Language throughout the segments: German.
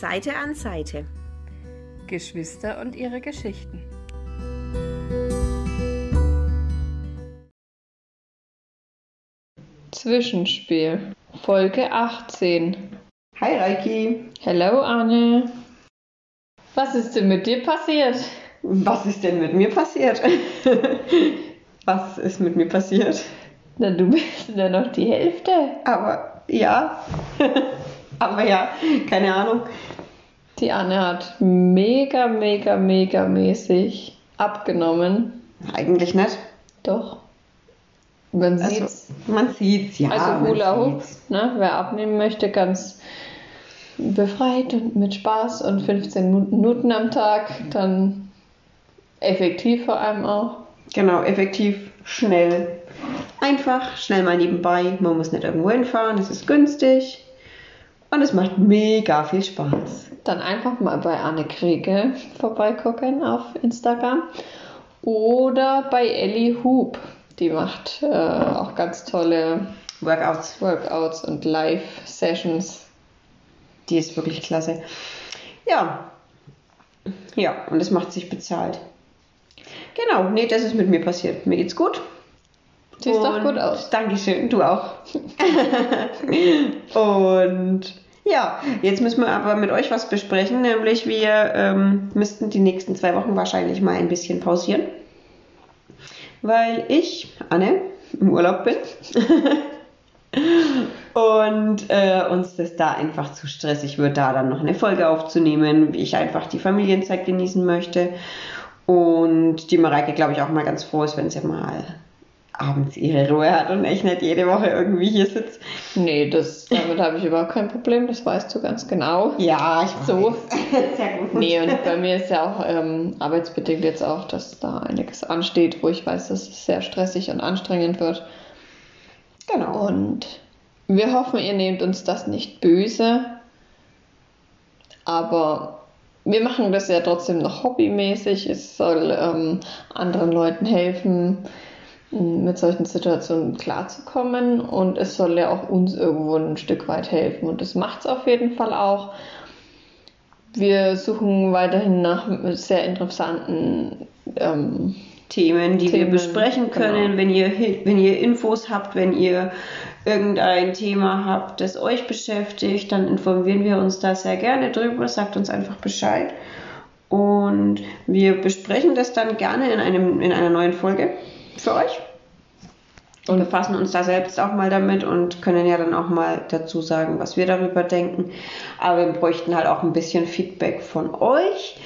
Seite an Seite. Geschwister und ihre Geschichten. Zwischenspiel. Folge 18. Hi Reiki. Hello Anne. Was ist denn mit dir passiert? Was ist denn mit mir passiert? Was ist mit mir passiert? Na, du bist ja noch die Hälfte. Aber ja. Aber ja, keine Ahnung. Die Anne hat mega, mega, mega mäßig abgenommen. Eigentlich nicht. Doch. Man Also, sieht's. man sieht's, ja. Also Hula Hoop, ne? wer abnehmen möchte, ganz befreit und mit Spaß und 15 Minuten am Tag, dann effektiv vor allem auch. Genau, effektiv, schnell. Einfach, schnell mal nebenbei. Man muss nicht irgendwo hinfahren, es ist günstig. Und es macht mega viel Spaß. Dann einfach mal bei Anne Kriege vorbeigucken auf Instagram oder bei Ellie Hoop. Die macht äh, auch ganz tolle Workouts, Workouts und Live-Sessions. die ist wirklich klasse. Ja. Ja, und es macht sich bezahlt. Genau, nee, das ist mit mir passiert. Mir geht's gut. Sieht doch gut aus. Dankeschön, du auch. und ja, jetzt müssen wir aber mit euch was besprechen, nämlich wir ähm, müssten die nächsten zwei Wochen wahrscheinlich mal ein bisschen pausieren, weil ich, Anne, im Urlaub bin. Und äh, uns das da einfach zu stressig wird, da dann noch eine Folge aufzunehmen, wie ich einfach die Familienzeit genießen möchte. Und die Mareike, glaube ich, auch mal ganz froh ist, wenn sie mal abends ihre Ruhe hat und ich nicht jede Woche irgendwie hier sitze. Nee, das, damit habe ich überhaupt kein Problem, das weißt du ganz genau. Ja, ich So. weiß. Sehr gut. Nee, und bei mir ist ja auch ähm, arbeitsbedingt jetzt auch, dass da einiges ansteht, wo ich weiß, dass es sehr stressig und anstrengend wird. Genau. Und wir hoffen, ihr nehmt uns das nicht böse. Aber wir machen das ja trotzdem noch hobbymäßig. Es soll ähm, anderen Leuten helfen, mit solchen Situationen klarzukommen. Und es soll ja auch uns irgendwo ein Stück weit helfen. Und das macht es auf jeden Fall auch. Wir suchen weiterhin nach sehr interessanten ähm, Themen, die wir Themen, besprechen können. genau. Wenn, ihr, wenn ihr Infos habt, wenn ihr irgendein Thema habt, das euch beschäftigt, dann informieren wir uns da sehr gerne drüber. Sagt uns einfach Bescheid. Und wir besprechen das dann gerne in, einem, in einer neuen Folge für euch. Und befassen uns da selbst auch mal damit und können ja dann auch mal dazu sagen, was wir darüber denken. Aber wir bräuchten halt auch ein bisschen Feedback von euch,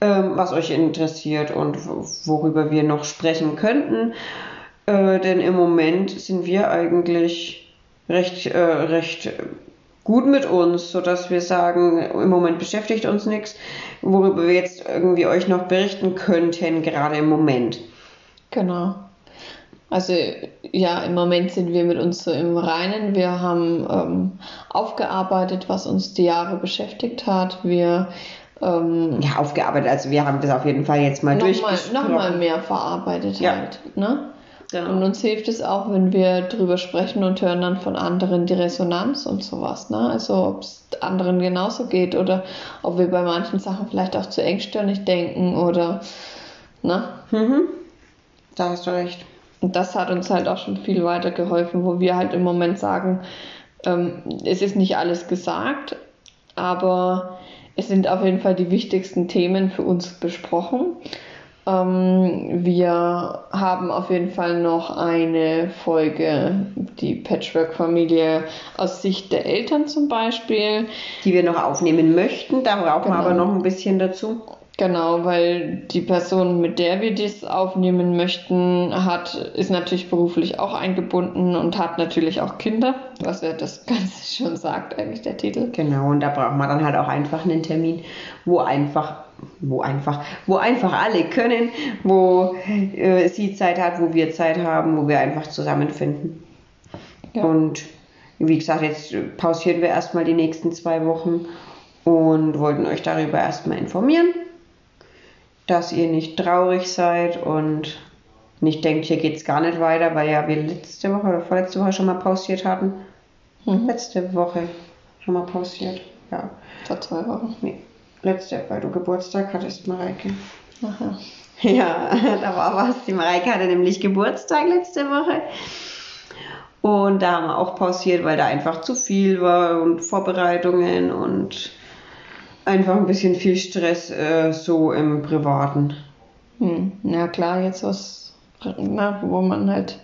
ähm, was euch interessiert und worüber wir noch sprechen könnten. Äh, denn im Moment sind wir eigentlich recht, äh, recht gut mit uns, sodass wir sagen, im Moment beschäftigt uns nichts, worüber wir jetzt irgendwie euch noch berichten könnten, gerade im Moment. Genau. Also ja, im Moment sind wir mit uns so im Reinen. Wir haben ähm, aufgearbeitet, was uns die Jahre beschäftigt hat. Wir ähm, Ja, aufgearbeitet, also wir haben das auf jeden Fall jetzt mal nochmal durchgesprochen. noch mal mehr verarbeitet Ja. halt. Ne? Genau. Und uns hilft es auch, wenn wir drüber sprechen und hören dann von anderen die Resonanz und sowas. Ne? Also ob es anderen genauso geht oder ob wir bei manchen Sachen vielleicht auch zu engstirnig denken oder ne? Mhm. Da hast du recht. Und das hat uns halt auch schon viel weitergeholfen, wo wir halt im Moment sagen, ähm, es ist nicht alles gesagt, aber es sind auf jeden Fall die wichtigsten Themen für uns besprochen. Ähm, wir haben auf jeden Fall noch eine Folge, die Patchwork-Familie aus Sicht der Eltern zum Beispiel. Die wir noch aufnehmen möchten, da brauchen wir Genau. aber noch ein bisschen dazu. Genau, weil die Person, mit der wir dies aufnehmen möchten, hat, ist natürlich beruflich auch eingebunden und hat natürlich auch Kinder, was ja das Ganze schon sagt, eigentlich der Titel. Genau, und da brauchen wir dann halt auch einfach einen Termin, wo einfach, wo einfach, wo einfach alle können, wo äh, sie Zeit hat, wo wir Zeit haben, wo wir einfach zusammenfinden. Ja. Und wie gesagt, jetzt pausieren wir erstmal die nächsten zwei Wochen und wollten euch darüber erstmal informieren, dass ihr nicht traurig seid und nicht denkt, hier geht es gar nicht weiter, weil ja wir letzte Woche oder vorletzte Woche schon mal pausiert hatten. Mhm. Letzte Woche haben wir pausiert. Ja. Vor zwei Wochen. Nee. Letzte, weil du Geburtstag hattest, Mareike. Aha. Ja, da war was. Die Mareike hatte nämlich Geburtstag letzte Woche. Und da haben wir auch pausiert, weil da einfach zu viel war und Vorbereitungen und einfach ein bisschen viel Stress äh, so im Privaten. Hm. Ja klar, jetzt was, na, wo man halt,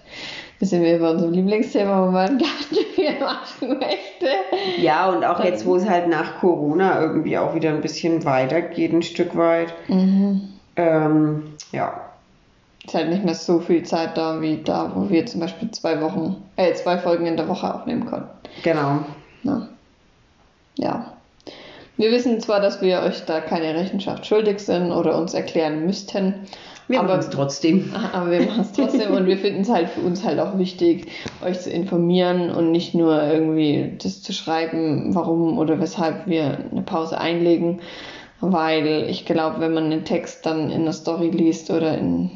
wir sind wir bei unserem Lieblingsthema, wo man Garten viel machen möchte. Ja, und auch jetzt, wo es halt nach Corona irgendwie auch wieder ein bisschen weitergeht, ein Stück weit. Mhm. Ähm, ja, Ist halt nicht mehr so viel Zeit da, wie da, wo wir zum Beispiel zwei Wochen, äh, zwei Folgen in der Woche aufnehmen konnten. genau. Na. Ja. Wir wissen zwar, dass wir euch da keine Rechenschaft schuldig sind oder uns erklären müssten, Wir aber machen es trotzdem. Aber wir machen es trotzdem und wir finden es halt für uns halt auch wichtig, euch zu informieren und nicht nur irgendwie das zu schreiben, warum oder weshalb wir eine Pause einlegen. Weil ich glaube, wenn man einen Text dann in der Story liest oder in,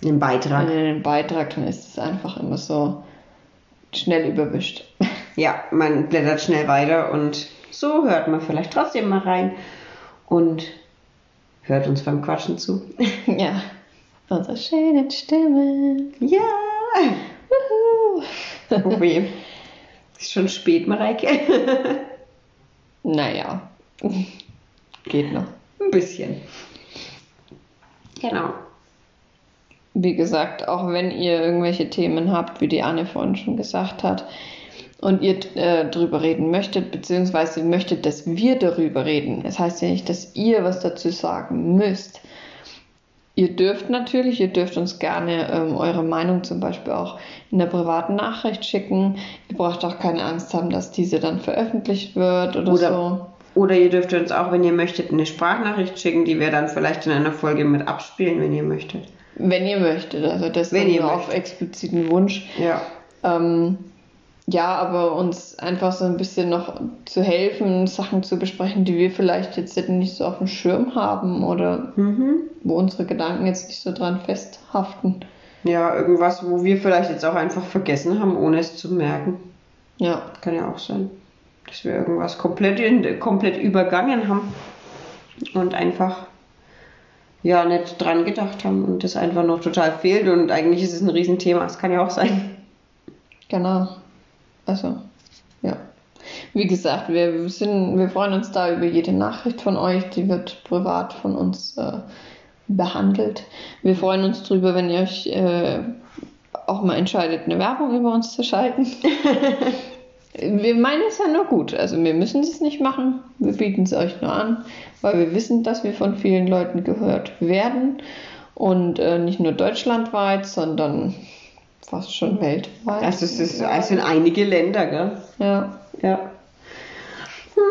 in Beitrag. einem Beitrag, dann ist es einfach immer so schnell überwischt. Ja, man blättert schnell weiter und so hört man vielleicht trotzdem mal rein und hört uns beim Quatschen zu. ja. Unsere schönen Stimmen. Ja! Wuhu. Oh weh. Ist schon spät, Mareike. Naja. Geht noch. Ein bisschen. Genau. wie gesagt, auch wenn ihr irgendwelche Themen habt, wie die Anne vorhin schon gesagt hat, und ihr äh, drüber reden möchtet, beziehungsweise möchtet, dass wir darüber reden. Es das heißt ja nicht, dass ihr was dazu sagen müsst. Ihr dürft natürlich, ihr dürft uns gerne ähm, eure Meinung zum Beispiel auch in der privaten Nachricht schicken. Ihr braucht auch keine Angst haben, dass diese dann veröffentlicht wird oder, Oder- so. Oder ihr dürft uns auch, wenn ihr möchtet, eine Sprachnachricht schicken, die wir dann vielleicht in einer Folge mit abspielen, wenn ihr möchtet. Wenn ihr möchtet, also das nur auf expliziten Wunsch. Ja. Ähm, ja, aber uns einfach so ein bisschen noch zu helfen, Sachen zu besprechen, die wir vielleicht jetzt nicht so auf dem Schirm haben oder Mhm. wo unsere Gedanken jetzt nicht so dran festhaften. Ja, irgendwas, wo wir vielleicht jetzt auch einfach vergessen haben, ohne es zu merken. Ja, Kann ja auch sein. Dass wir irgendwas komplett, in, komplett übergangen haben und einfach ja nicht dran gedacht haben und das einfach noch total fehlt und eigentlich ist es ein Riesenthema. Das kann ja auch sein. genau. Also, ja. Wie gesagt, wir sind, wir freuen uns da über jede Nachricht von euch, die wird privat von uns äh, behandelt. Wir freuen uns drüber, wenn ihr euch äh, auch mal entscheidet, eine Werbung über uns zu schalten. wir meinen es ja nur gut. Also wir müssen es nicht machen. Wir bieten es euch nur an, weil wir wissen, dass wir von vielen Leuten gehört werden. Und äh, nicht nur deutschlandweit, sondern fast schon weltweit. Also es, ist, es sind einige Länder, gell? Ja. Ja.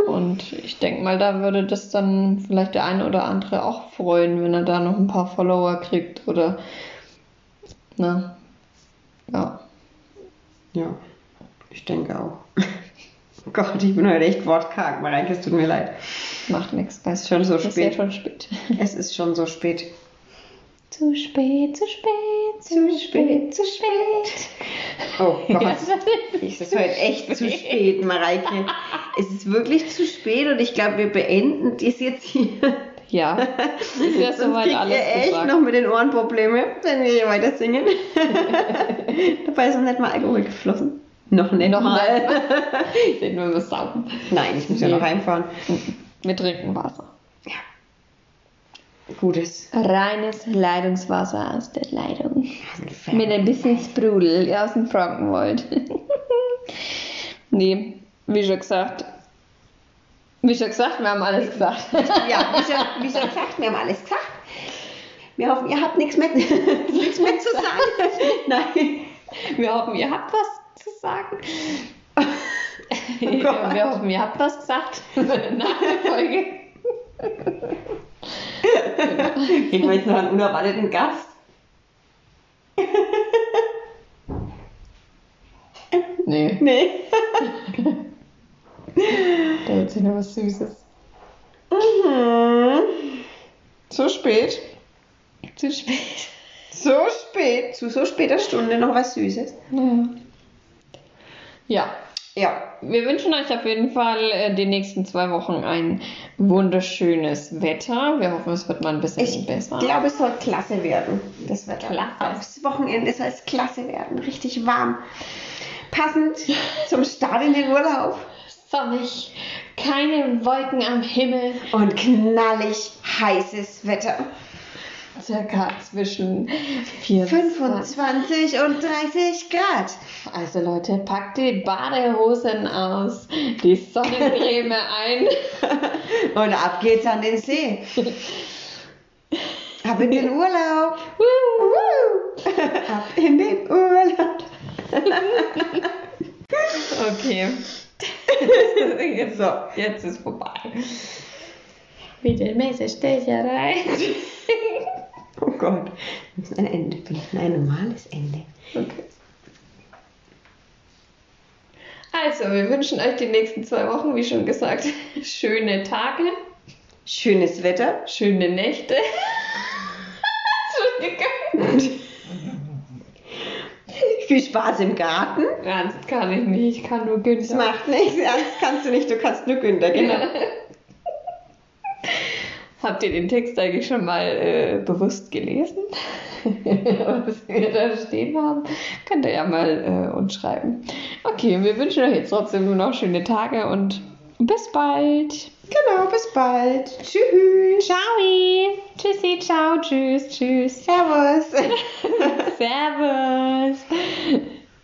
Und ich denke mal, da würde das dann vielleicht der eine oder andere auch freuen, wenn er da noch ein paar Follower kriegt oder. Na. Ja. Ja. Ich denke auch. Oh Gott, ich bin heute echt wortkarg, Mareike, es tut mir leid. Macht nichts. Es ist schon so Ist ja spät. schon spät. Es ist schon so spät. Zu spät, zu spät, zu spät, zu spät. Oh Gott. Ja, Es ist heute echt zu spät, Mareike. Es ist wirklich zu spät und ich glaube, wir beenden dies jetzt hier. ja, ist ja soweit alles ihr echt gesagt. noch mit den Ohren Probleme, wenn wir hier weiter singen. Dabei ist noch nicht mal Alkohol geflossen. Noch nicht Noch mal. Den wir wir saugen. Nein, ich muss ja Nee. noch heimfahren. Wir trinken Wasser. Gutes. Reines Leitungswasser aus der Leitung. Mit ein bisschen Sprudel aus dem Frankenwald. nee, wie schon gesagt. Wie schon gesagt, wir haben alles gesagt. Ja, wie schon, wie schon gesagt, wir haben alles gesagt. Wir hoffen, ihr habt nichts mehr, nichts mehr zu sagen. Nein. Wir hoffen, ihr habt was zu sagen. Gott. wir hoffen, ihr habt was gesagt nach der Folge. Kriegen wir jetzt noch einen unerwarteten Gast? Nee, Nee. da hat sich noch was Süßes. Mhm. So spät. Zu spät. So spät. Zu so später Stunde noch was Süßes. Ja. Ja, Ja, Wir wünschen euch auf jeden Fall äh, die nächsten zwei Wochen ein wunderschönes Wetter. Wir hoffen, es wird mal ein bisschen ich besser. glaube, es soll klasse werden. Das Wetter. Klasse. Aufs Wochenende soll es klasse werden. Richtig warm. Passend zum Start in den Urlaub. Sonnig, keine Wolken am Himmel, Und knallig heißes Wetter. Circa zwischen 24. 25 und 30 Grad. Also Leute, packt die Badehosen aus, die Sonnencreme ein. Und ab geht's an den See. Ab in den Urlaub. Ab in den Urlaub. Okay. so, jetzt ist vorbei. Mittelmäßig-Stecherei. Oh Gott. Das ist ein Ende finden. Ein normales Ende. Okay. Also, wir wünschen euch die nächsten zwei Wochen, wie schon gesagt, schöne Tage, Schönes Wetter. schöne Nächte. Viel Spaß im Garten. Ernst kann ich nicht, ich kann nur Das Günther. macht nichts. Ernst kannst du nicht. Du kannst nur Günther. Genau. Habt ihr den Text eigentlich schon mal äh, bewusst gelesen? Was wir da stehen haben? Könnt ihr ja mal äh, uns schreiben. Okay, wir wünschen euch jetzt trotzdem nur noch schöne Tage und bis bald. Genau. Bis bald. Tschüss. Ciao. Tschüssi, ciao, tschüss, tschüss. Servus. Servus.